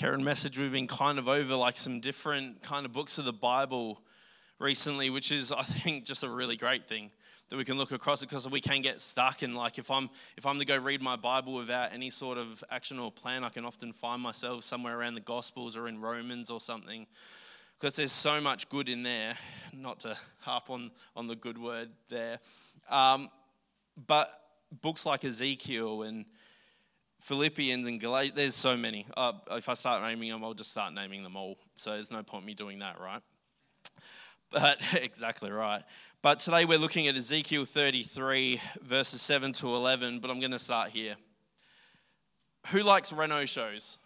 Karen message, we've been kind of over like some different kind of books of the Bible recently, which is, I think, just a really great thing that we can look across because we can get stuck and like if I'm if I'm to go read my Bible without any sort of action or plan, I can often find myself somewhere around the Gospels or in Romans or something. Because there's so much good in there, not to harp on, on the good word there. Um, but books like Ezekiel and Philippians and Galatians, there's so many. Uh, if I start naming them, I'll just start naming them all. So there's no point me doing that, right? But exactly right. But today we're looking at Ezekiel 33, verses 7 to 11, but I'm going to start here. Who likes Reno shows?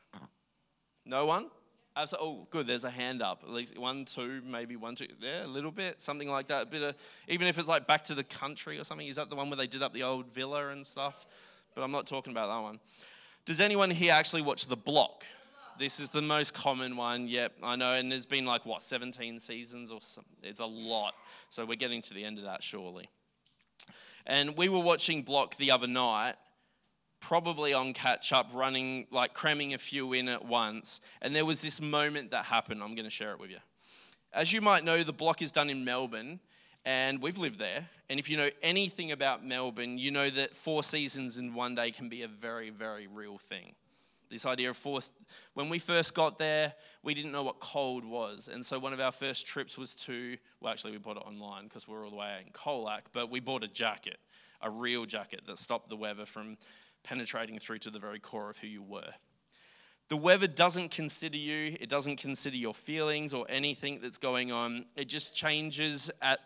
No one? Oh, good. There's a hand up. At least one, two, maybe one, two. There, a little bit, something like that. A bit of, even if it's like back to the country or something. Is that the one where they did up the old villa and stuff? But I'm not talking about that one. Does anyone here actually watch The Block? This is the most common one. Yep, I know. And there's been like, what, 17 seasons or something? It's a lot. So we're getting to the end of that surely. And we were watching Block the other night, probably on catch up, running, like cramming a few in at once. And there was this moment that happened. I'm going to share it with you. As you might know, the block is done in Melbourne, and we've lived there. And if you know anything about Melbourne, you know that four seasons in one day can be a very, very real thing. This idea of four, when we first got there, we didn't know what cold was. And so one of our first trips was to, well, actually, we bought it online because we're all the way in Colac, but we bought a jacket, a real jacket that stopped the weather from penetrating through to the very core of who you were. The weather doesn't consider you, it doesn't consider your feelings or anything that's going on. It just changes at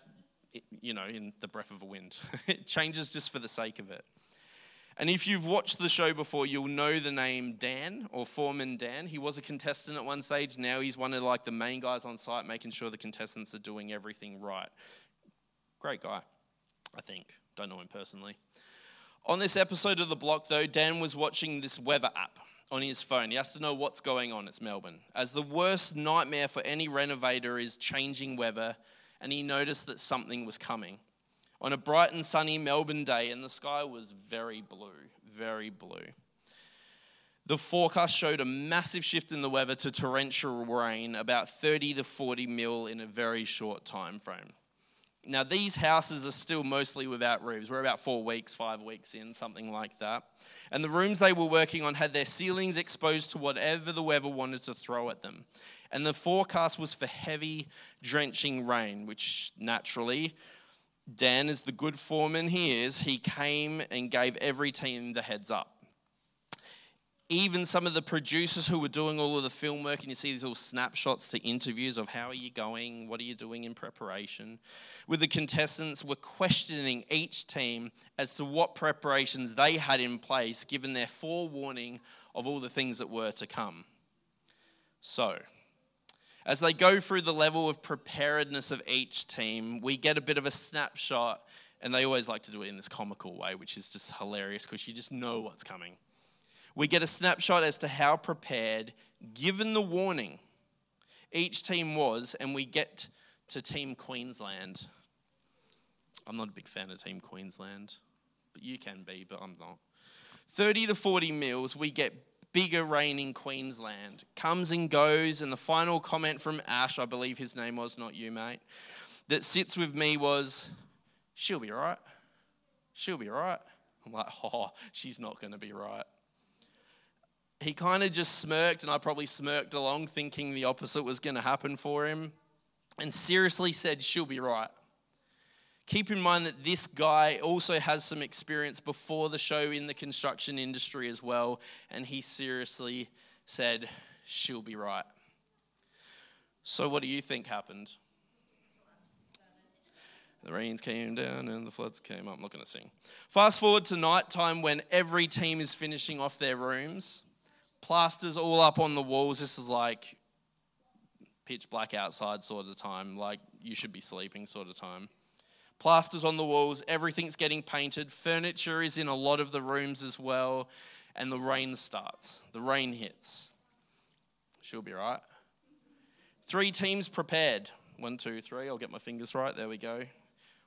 you know, in the breath of a wind. it changes just for the sake of it. And if you've watched the show before, you'll know the name Dan or Foreman Dan. He was a contestant at one stage. Now he's one of like the main guys on site, making sure the contestants are doing everything right. Great guy, I think. Don't know him personally. On this episode of The Block, though, Dan was watching this weather app on his phone. He has to know what's going on. It's Melbourne. As the worst nightmare for any renovator is changing weather, and he noticed that something was coming. On a bright and sunny Melbourne day, and the sky was very blue, very blue. The forecast showed a massive shift in the weather to torrential rain, about 30 to 40 mil in a very short time frame. Now, these houses are still mostly without roofs. We're about four weeks, five weeks in, something like that. And the rooms they were working on had their ceilings exposed to whatever the weather wanted to throw at them. And the forecast was for heavy, drenching rain, which naturally, Dan, as the good foreman he is, he came and gave every team the heads up. Even some of the producers who were doing all of the film work, and you see these little snapshots to interviews of how are you going, what are you doing in preparation, with the contestants were questioning each team as to what preparations they had in place given their forewarning of all the things that were to come. So, as they go through the level of preparedness of each team, we get a bit of a snapshot, and they always like to do it in this comical way, which is just hilarious because you just know what's coming. We get a snapshot as to how prepared, given the warning, each team was, and we get to Team Queensland. I'm not a big fan of Team Queensland, but you can be, but I'm not. 30 to 40 mils, we get bigger rain in Queensland. Comes and goes, and the final comment from Ash, I believe his name was, not you, mate, that sits with me was, she'll be right. She'll be right. I'm like, oh, she's not going to be right. He kind of just smirked, and I probably smirked along, thinking the opposite was going to happen for him, and seriously said, she'll be right. Keep in mind that this guy also has some experience before the show in the construction industry as well, and he seriously said, She'll be right. So, what do you think happened? The rains came down and the floods came up. I'm not going to sing. Fast forward to nighttime when every team is finishing off their rooms. Plasters all up on the walls. This is like pitch black outside sort of time, like you should be sleeping sort of time plasters on the walls, everything's getting painted, furniture is in a lot of the rooms as well, and the rain starts. The rain hits. She'll be right. Three teams prepared. One, two, three. I'll get my fingers right. There we go.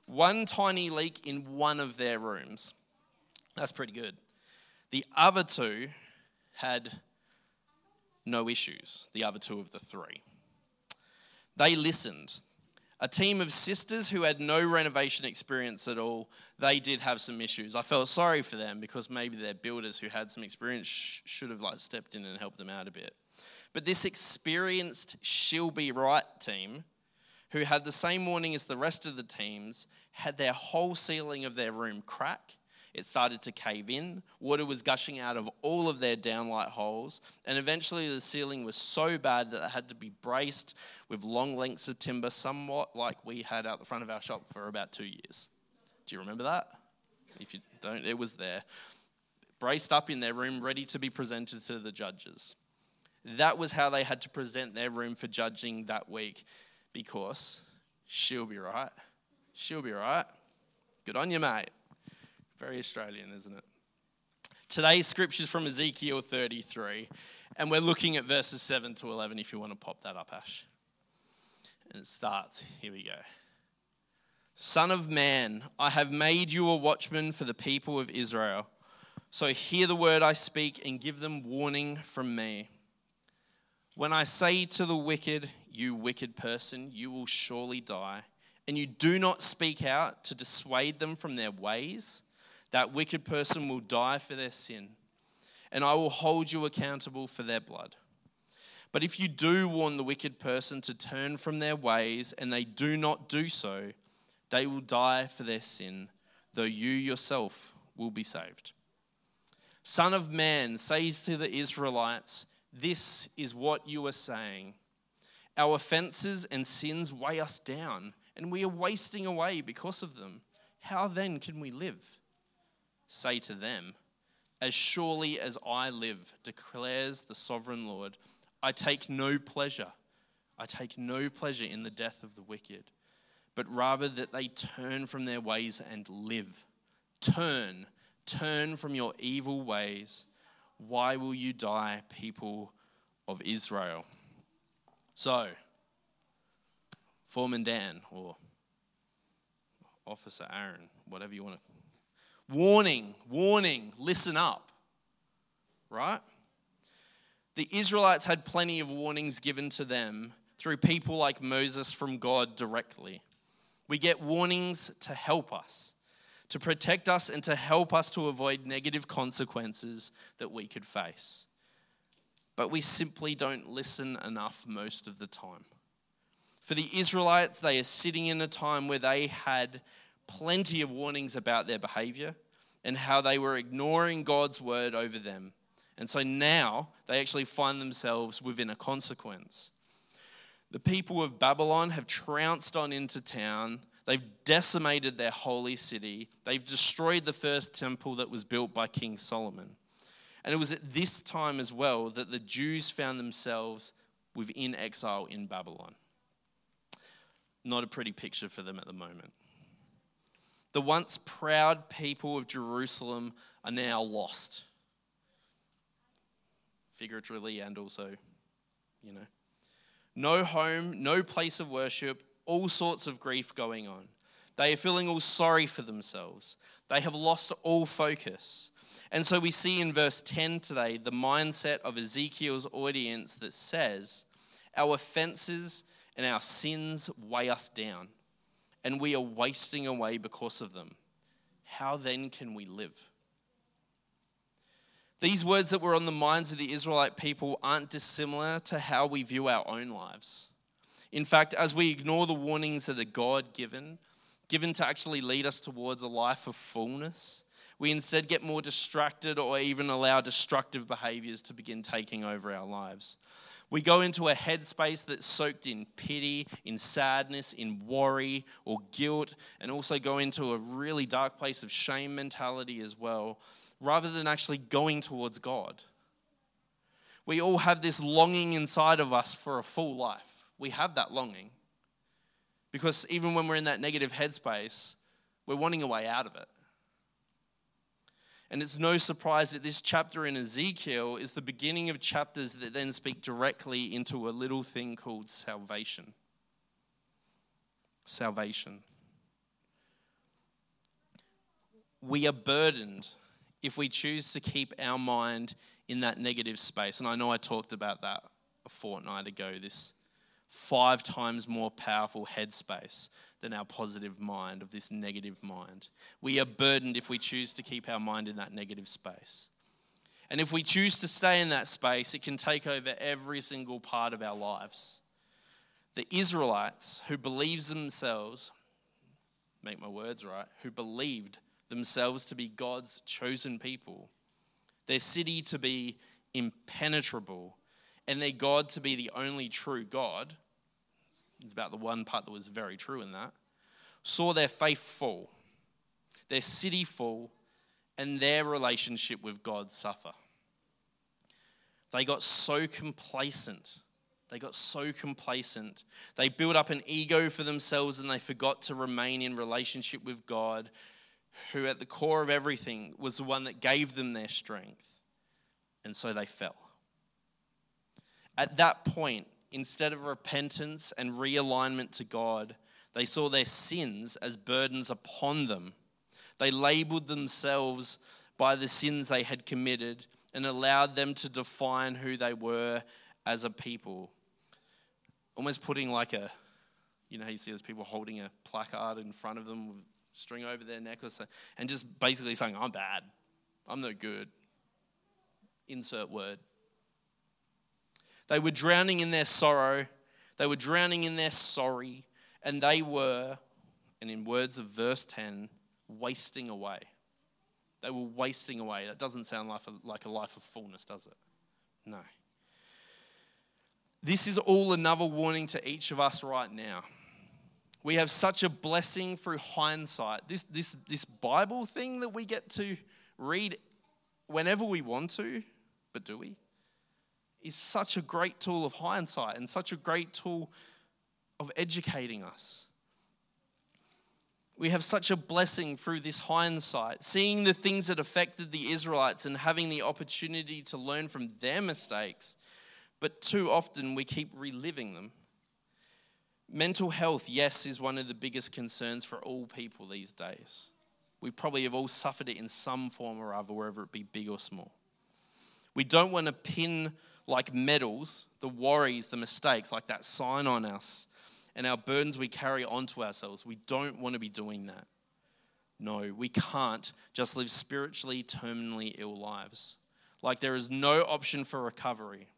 One tiny leak in one of their rooms. That's pretty good. The other two had no issues, the other two of the three. They listened. A team of sisters who had no renovation experience at all, they did have some issues. I felt sorry for them because maybe their builders who had some experience should have like stepped in and helped them out a bit. But this experienced She'll Be Right team, who had the same warning as the rest of the teams, had their whole ceiling of their room crack it started to cave in. Water was gushing out of all of their downlight holes. And eventually, the ceiling was so bad that it had to be braced with long lengths of timber, somewhat like we had out the front of our shop for about two years. Do you remember that? If you don't, it was there. Braced up in their room, ready to be presented to the judges. That was how they had to present their room for judging that week because she'll be right. She'll be right. Good on you, mate. Very Australian, isn't it? Today's scripture is from Ezekiel 33, and we're looking at verses 7 to 11 if you want to pop that up, Ash. And it starts, here we go. Son of man, I have made you a watchman for the people of Israel. So hear the word I speak and give them warning from me. When I say to the wicked, You wicked person, you will surely die, and you do not speak out to dissuade them from their ways, that wicked person will die for their sin, and I will hold you accountable for their blood. But if you do warn the wicked person to turn from their ways and they do not do so, they will die for their sin, though you yourself will be saved. Son of man says to the Israelites, This is what you are saying. Our offenses and sins weigh us down, and we are wasting away because of them. How then can we live? Say to them, As surely as I live, declares the sovereign Lord, I take no pleasure. I take no pleasure in the death of the wicked, but rather that they turn from their ways and live. Turn, turn from your evil ways. Why will you die, people of Israel? So, Foreman Dan or Officer Aaron, whatever you want to Warning, warning, listen up. Right? The Israelites had plenty of warnings given to them through people like Moses from God directly. We get warnings to help us, to protect us, and to help us to avoid negative consequences that we could face. But we simply don't listen enough most of the time. For the Israelites, they are sitting in a time where they had plenty of warnings about their behavior and how they were ignoring God's word over them. And so now they actually find themselves within a consequence. The people of Babylon have trounced on into town. They've decimated their holy city. They've destroyed the first temple that was built by King Solomon. And it was at this time as well that the Jews found themselves within exile in Babylon. Not a pretty picture for them at the moment. The once proud people of Jerusalem are now lost. Figuratively and also, you know. No home, no place of worship, all sorts of grief going on. They are feeling all sorry for themselves. They have lost all focus. And so we see in verse 10 today the mindset of Ezekiel's audience that says, Our offenses and our sins weigh us down and we are wasting away because of them. How then can we live? These words that were on the minds of the Israelite people aren't dissimilar to how we view our own lives. In fact, as we ignore the warnings that are God given, given to actually lead us towards a life of fullness, we instead get more distracted or even allow destructive behaviors to begin taking over our lives. We go into a headspace that's soaked in pity, in sadness, in worry or guilt, and also go into a really dark place of shame mentality as well, rather than actually going towards God. We all have this longing inside of us for a full life. We have that longing. Because even when we're in that negative headspace, we're wanting a way out of it. And it's no surprise that this chapter in Ezekiel is the beginning of chapters that then speak directly into a little thing called salvation. Salvation. We are burdened if we choose to keep our mind in that negative space. And I know I talked about that a fortnight ago, this five times more powerful headspace than our positive mind, of this negative mind. We are burdened if we choose to keep our mind in that negative space. And if we choose to stay in that space, it can take over every single part of our lives. The Israelites who believes themselves, make my words right, who believed themselves to be God's chosen people, their city to be impenetrable, and their God to be the only true God, it's about the one part that was very true in that, saw their faith fall, their city fall, and their relationship with God suffer. They got so complacent. They got so complacent. They built up an ego for themselves and they forgot to remain in relationship with God, who at the core of everything was the one that gave them their strength. And so they fell. At that point, instead of repentance and realignment to God, they saw their sins as burdens upon them. They labeled themselves by the sins they had committed and allowed them to define who they were as a people. Almost putting like a, you know, you see those people holding a placard in front of them with string over their neck or something, and just basically saying, I'm bad, I'm no good. Insert word. They were drowning in their sorrow, they were drowning in their sorry, and they were, and in words of verse 10, wasting away. They were wasting away. That doesn't sound like a, like a life of fullness, does it? No. This is all another warning to each of us right now. We have such a blessing through hindsight. This, this, this Bible thing that we get to read whenever we want to, but do we? Is such a great tool of hindsight and such a great tool of educating us. We have such a blessing through this hindsight, seeing the things that affected the Israelites and having the opportunity to learn from their mistakes. But too often we keep reliving them. Mental health, yes, is one of the biggest concerns for all people these days. We probably have all suffered it in some form or other, wherever it be big or small. We don't want to pin like medals the worries, the mistakes, like that sign on us and our burdens we carry onto ourselves. We don't want to be doing that. No, we can't just live spiritually, terminally ill lives. Like there is no option for recovery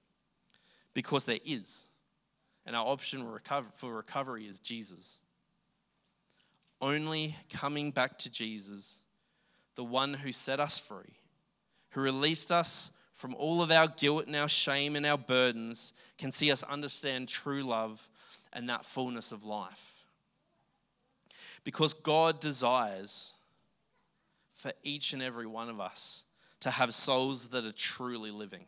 because there is. And our option for recovery is Jesus. Only coming back to Jesus, the one who set us free, who released us from all of our guilt and our shame and our burdens, can see us understand true love and that fullness of life. Because God desires for each and every one of us to have souls that are truly living.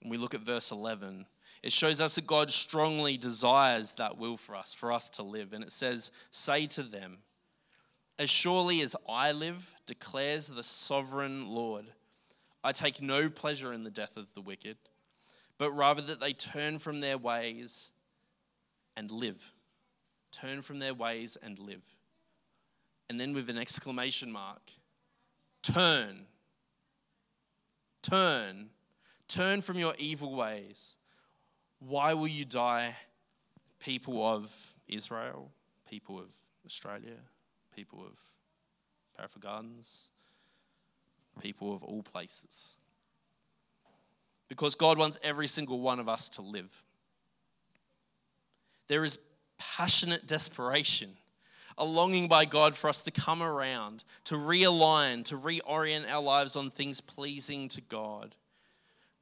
When we look at verse 11, it shows us that God strongly desires that will for us, for us to live. And it says, Say to them, As surely as I live, declares the sovereign Lord, I take no pleasure in the death of the wicked, but rather that they turn from their ways and live. Turn from their ways and live. And then with an exclamation mark, turn. Turn. Turn from your evil ways. Why will you die, people of Israel, people of Australia, people of Parafield Gardens, people of all places? Because God wants every single one of us to live. There is passionate desperation, a longing by God for us to come around, to realign, to reorient our lives on things pleasing to God.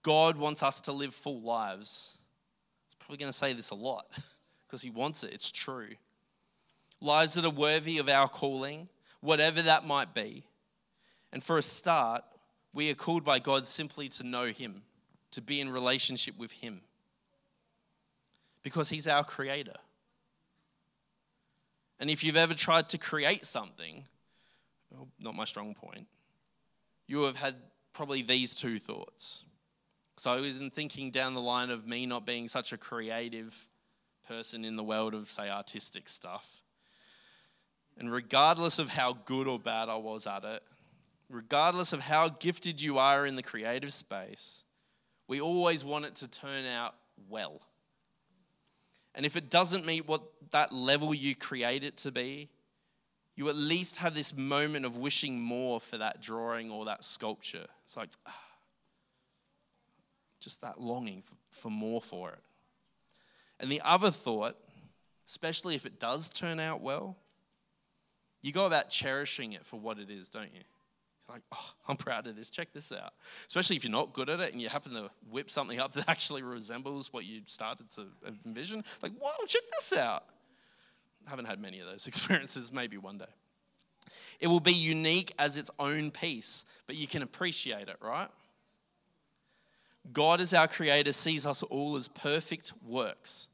God wants us to live full lives. He's probably going to say this a lot because He wants it, it's true. Lives that are worthy of our calling, whatever that might be. And for a start, we are called by God simply to know Him, to be in relationship with Him because He's our creator. And if you've ever tried to create something, well, not my strong point, you have had probably these two thoughts. So I was in thinking down the line of me not being such a creative person in the world of, say, artistic stuff. And regardless of how good or bad I was at it, regardless of how gifted you are in the creative space, we always want it to turn out well. And if it doesn't meet what that level you create it to be, you at least have this moment of wishing more for that drawing or that sculpture. It's like, ah, just that longing for, for more for it. And the other thought, especially if it does turn out well, you go about cherishing it for what it is, don't you? Like, oh, I'm proud of this. Check this out. Especially if you're not good at it and you happen to whip something up that actually resembles what you started to envision. Like, wow, check this out. I haven't had many of those experiences, maybe one day. It will be unique as its own piece, but you can appreciate it, right? God, as our creator, sees us all as perfect works.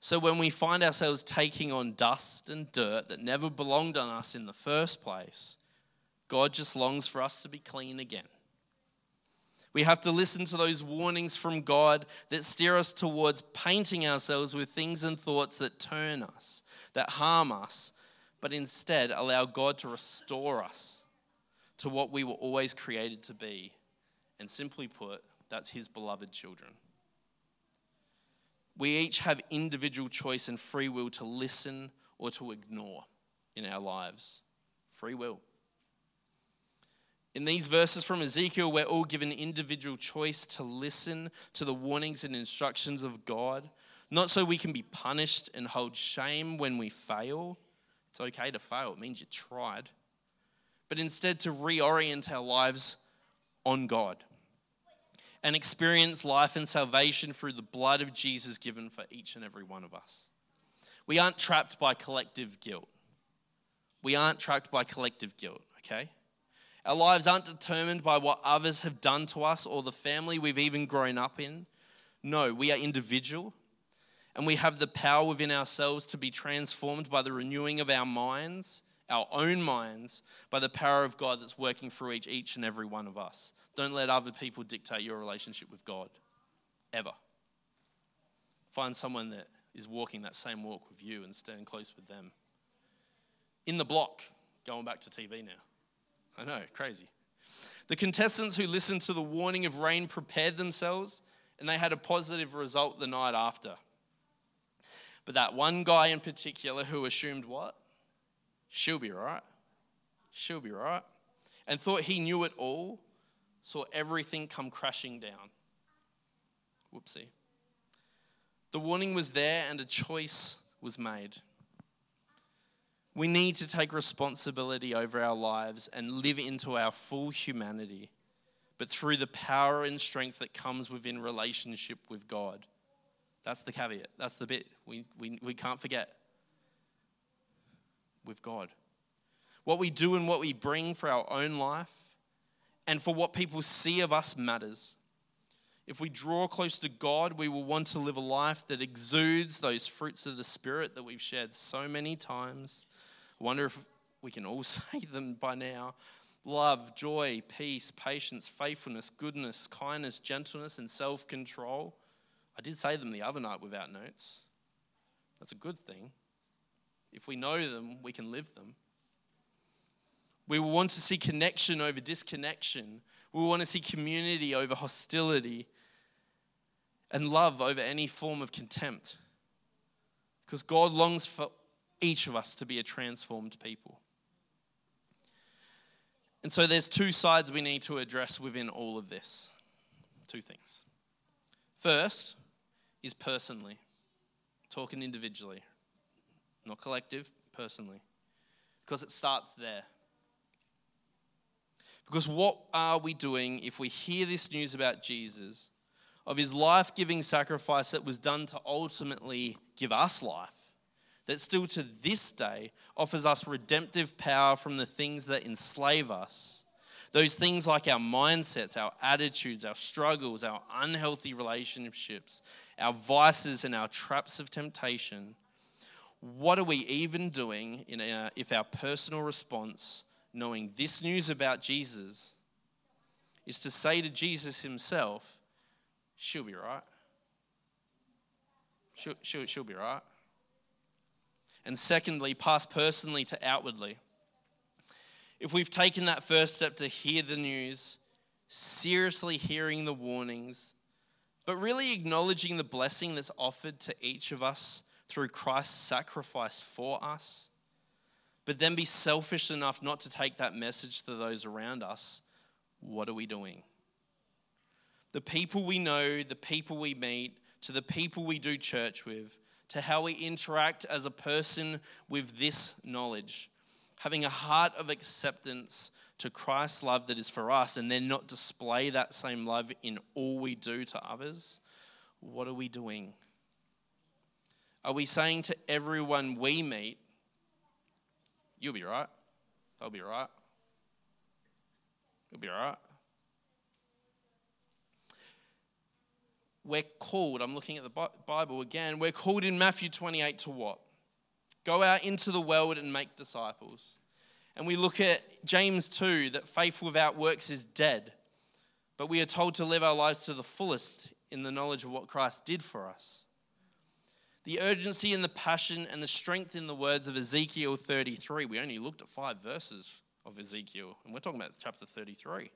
So when we find ourselves taking on dust and dirt that never belonged on us in the first place, God just longs for us to be clean again. We have to listen to those warnings from God that steer us towards painting ourselves with things and thoughts that turn us, that harm us, but instead allow God to restore us to what we were always created to be. And simply put, that's his beloved children. We each have individual choice and free will to listen or to ignore in our lives. Free will. In these verses from Ezekiel, we're all given individual choice to listen to the warnings and instructions of God, not so we can be punished and hold shame when we fail. It's okay to fail, it means you tried. But instead, to reorient our lives on God and experience life and salvation through the blood of Jesus given for each and every one of us. We aren't trapped by collective guilt. We aren't trapped by collective guilt, okay? Our lives aren't determined by what others have done to us or the family we've even grown up in. No, we are individual and we have the power within ourselves to be transformed by the renewing of our minds, our own minds, by the power of God that's working through each, each and every one of us. Don't let other people dictate your relationship with God, ever. Find someone that is walking that same walk with you and stand close with them. In the block, going back to TV now. I know, crazy. The contestants who listened to the warning of rain prepared themselves and they had a positive result the night after. But that one guy in particular who assumed what? She'll be right. She'll be right. And thought he knew it all saw everything come crashing down. Whoopsie. The warning was there and a choice was made. We need to take responsibility over our lives and live into our full humanity, but through the power and strength that comes within relationship with God. That's the caveat. That's the bit we, we, we can't forget. With God. What we do and what we bring for our own life and for what people see of us matters. If we draw close to God, we will want to live a life that exudes those fruits of the Spirit that we've shared so many times. I wonder if we can all say them by now love, joy, peace, patience, faithfulness, goodness, kindness, gentleness, and self control. I did say them the other night without notes. That's a good thing. If we know them, we can live them. We will want to see connection over disconnection. We will want to see community over hostility and love over any form of contempt. Because God longs for each of us to be a transformed people. And so there's two sides we need to address within all of this. Two things. First is personally, talking individually, not collective, personally, because it starts there. Because what are we doing if we hear this news about Jesus, of his life giving sacrifice that was done to ultimately give us life, that still to this day offers us redemptive power from the things that enslave us? Those things like our mindsets, our attitudes, our struggles, our unhealthy relationships, our vices, and our traps of temptation. What are we even doing our, uh, if our personal response knowing this news about Jesus is to say to Jesus himself, she'll be right. She'll, she'll, she'll be right. And secondly, pass personally to outwardly. if we've taken that first step to hear the news, seriously hearing the warnings, but really acknowledging the blessing that's offered to each of us through Christ's sacrifice for us, but then be selfish enough not to take that message to those around us, what are we doing? The people we know, the people we meet, to the people we do church with, to how we interact as a person with this knowledge. Having a heart of acceptance to Christ's love that is for us, and then not display that same love in all we do to others. What are we doing? Are we saying to everyone we meet, You'll be right? They'll be right. You'll be right. We're called, I'm looking at the Bible again, we're called in Matthew 28 to what? Go out into the world and make disciples. And we look at James 2 that faith without works is dead. But we are told to live our lives to the fullest in the knowledge of what Christ did for us. The urgency and the passion and the strength in the words of Ezekiel 33. We only looked at five verses of Ezekiel, and we're talking about chapter 33.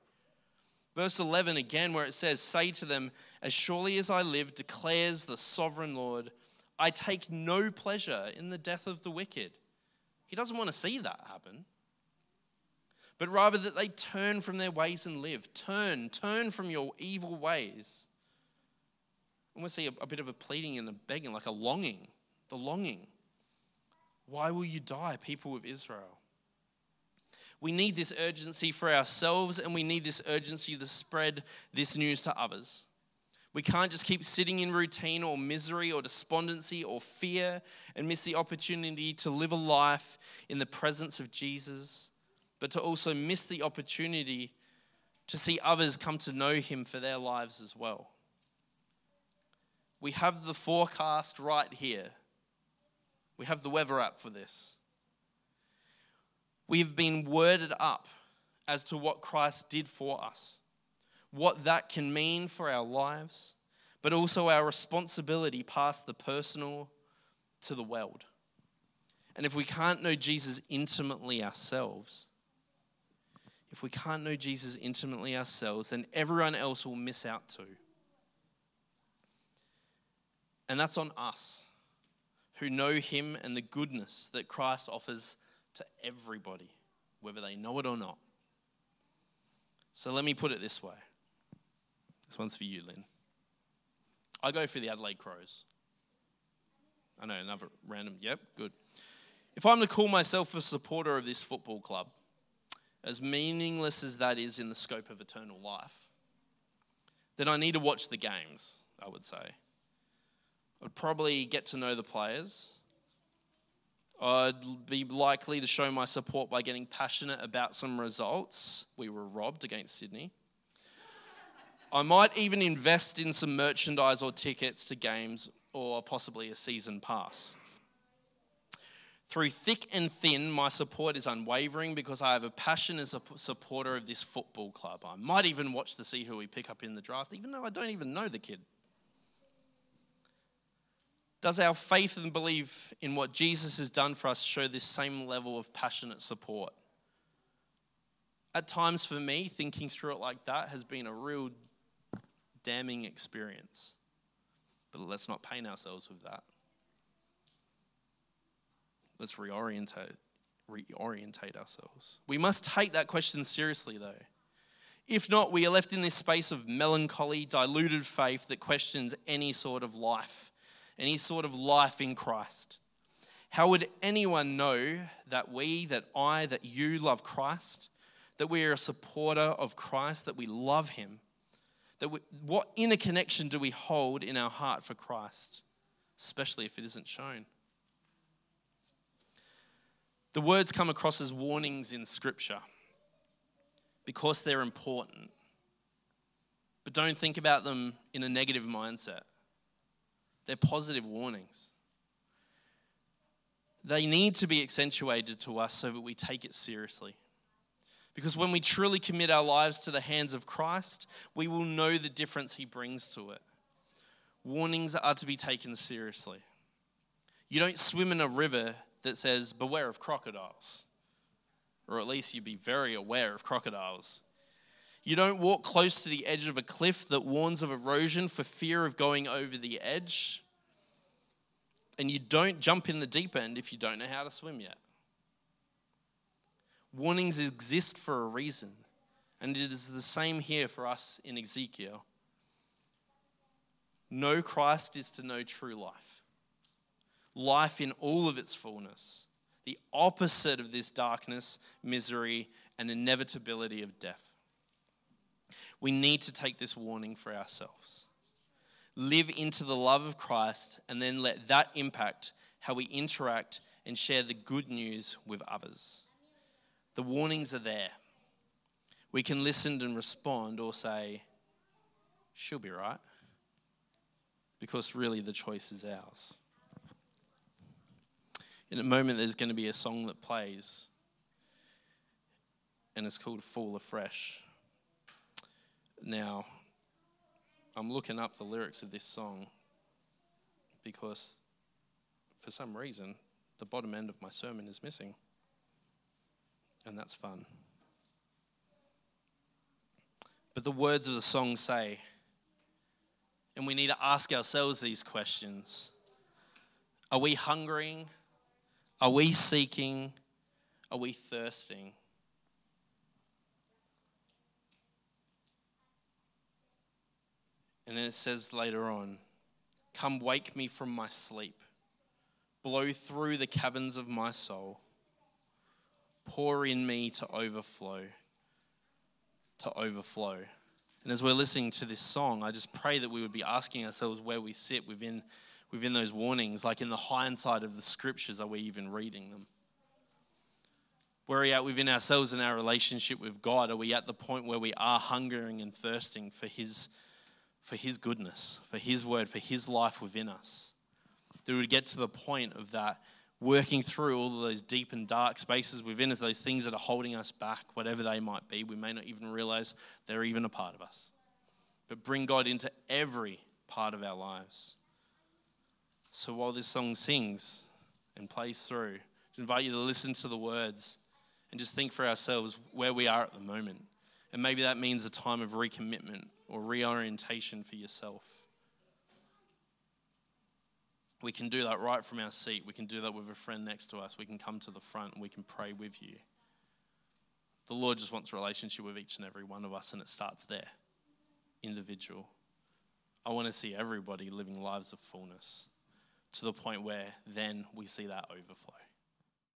Verse 11 again, where it says, Say to them, As surely as I live, declares the sovereign Lord, I take no pleasure in the death of the wicked. He doesn't want to see that happen, but rather that they turn from their ways and live. Turn, turn from your evil ways. And we see a, a bit of a pleading and a begging, like a longing, the longing. Why will you die, people of Israel? We need this urgency for ourselves and we need this urgency to spread this news to others. We can't just keep sitting in routine or misery or despondency or fear and miss the opportunity to live a life in the presence of Jesus, but to also miss the opportunity to see others come to know Him for their lives as well. We have the forecast right here. We have the weather app for this. We've been worded up as to what Christ did for us, what that can mean for our lives, but also our responsibility past the personal to the world. And if we can't know Jesus intimately ourselves, if we can't know Jesus intimately ourselves, then everyone else will miss out too. And that's on us who know him and the goodness that Christ offers to everybody, whether they know it or not. So let me put it this way. This one's for you, Lynn. I go for the Adelaide Crows. I know, another random, yep, good. If I'm to call myself a supporter of this football club, as meaningless as that is in the scope of eternal life, then I need to watch the games, I would say. I'd probably get to know the players. I'd be likely to show my support by getting passionate about some results. We were robbed against Sydney. I might even invest in some merchandise or tickets to games or possibly a season pass. Through thick and thin, my support is unwavering because I have a passion as a supporter of this football club. I might even watch to see who we pick up in the draft, even though I don't even know the kid. Does our faith and belief in what Jesus has done for us show this same level of passionate support? At times, for me, thinking through it like that has been a real damning experience. But let's not pain ourselves with that. Let's reorientate, reorientate ourselves. We must take that question seriously, though. If not, we are left in this space of melancholy, diluted faith that questions any sort of life any sort of life in Christ. How would anyone know that we, that I, that you love Christ, that we are a supporter of Christ, that we love Him? That we, what inner connection do we hold in our heart for Christ, especially if it isn't shown? The words come across as warnings in Scripture because they're important. But don't think about them in a negative mindset. They're positive warnings. They need to be accentuated to us so that we take it seriously. Because when we truly commit our lives to the hands of Christ, we will know the difference He brings to it. Warnings are to be taken seriously. You don't swim in a river that says, Beware of crocodiles. or at least you'd be very aware of crocodiles. You don't walk close to the edge of a cliff that warns of erosion for fear of going over the edge. And you don't jump in the deep end if you don't know how to swim yet. Warnings exist for a reason. And it is the same here for us in Ezekiel. Know Christ is to know true life, life in all of its fullness, the opposite of this darkness, misery, and inevitability of death. We need to take this warning for ourselves. Live into the love of Christ and then let that impact how we interact and share the good news with others. The warnings are there. We can listen and respond or say, she'll be right. Because really the choice is ours. In a moment, there's going to be a song that plays, and it's called Fall Afresh. Now, I'm looking up the lyrics of this song because for some reason the bottom end of my sermon is missing. And that's fun. But the words of the song say, and we need to ask ourselves these questions Are we hungering? Are we seeking? Are we thirsting? And then it says later on, Come wake me from my sleep, blow through the caverns of my soul, pour in me to overflow, to overflow. And as we're listening to this song, I just pray that we would be asking ourselves where we sit within, within those warnings, like in the hindsight of the scriptures, are we even reading them? Where are we at within ourselves and our relationship with God? Are we at the point where we are hungering and thirsting for His? For His goodness, for His word, for His life within us. That we would get to the point of that working through all of those deep and dark spaces within us, those things that are holding us back, whatever they might be. We may not even realize they're even a part of us. But bring God into every part of our lives. So while this song sings and plays through, I invite you to listen to the words and just think for ourselves where we are at the moment. And maybe that means a time of recommitment or reorientation for yourself. We can do that right from our seat. We can do that with a friend next to us. We can come to the front and we can pray with you. The Lord just wants a relationship with each and every one of us, and it starts there individual. I want to see everybody living lives of fullness to the point where then we see that overflow.